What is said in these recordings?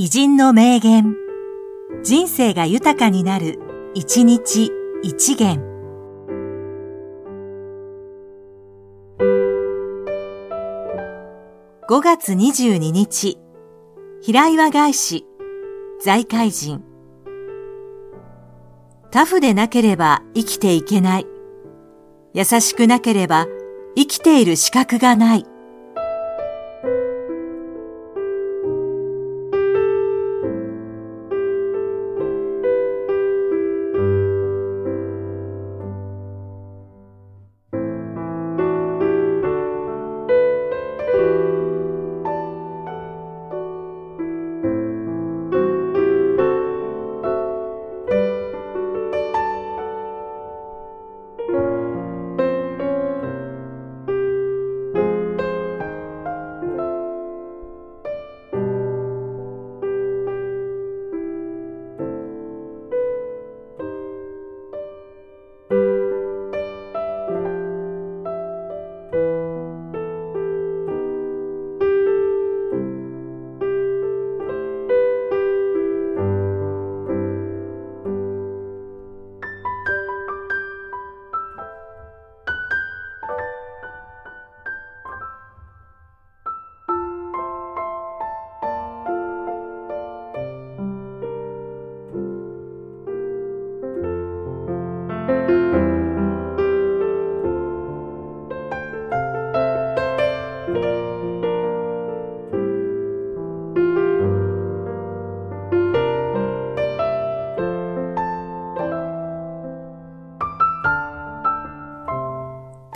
偉人の名言。人生が豊かになる、一日一元。5月22日、平岩外史、財界人。タフでなければ生きていけない。優しくなければ生きている資格がない。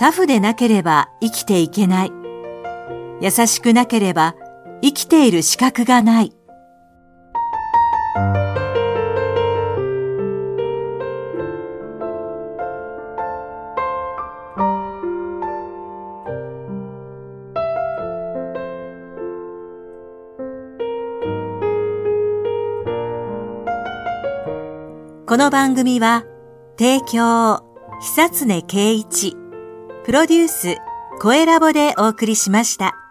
タフでなければ生きていけない。優しくなければ生きている資格がない。この番組は、提供、久常圭一、プロデュース、声ラボでお送りしました。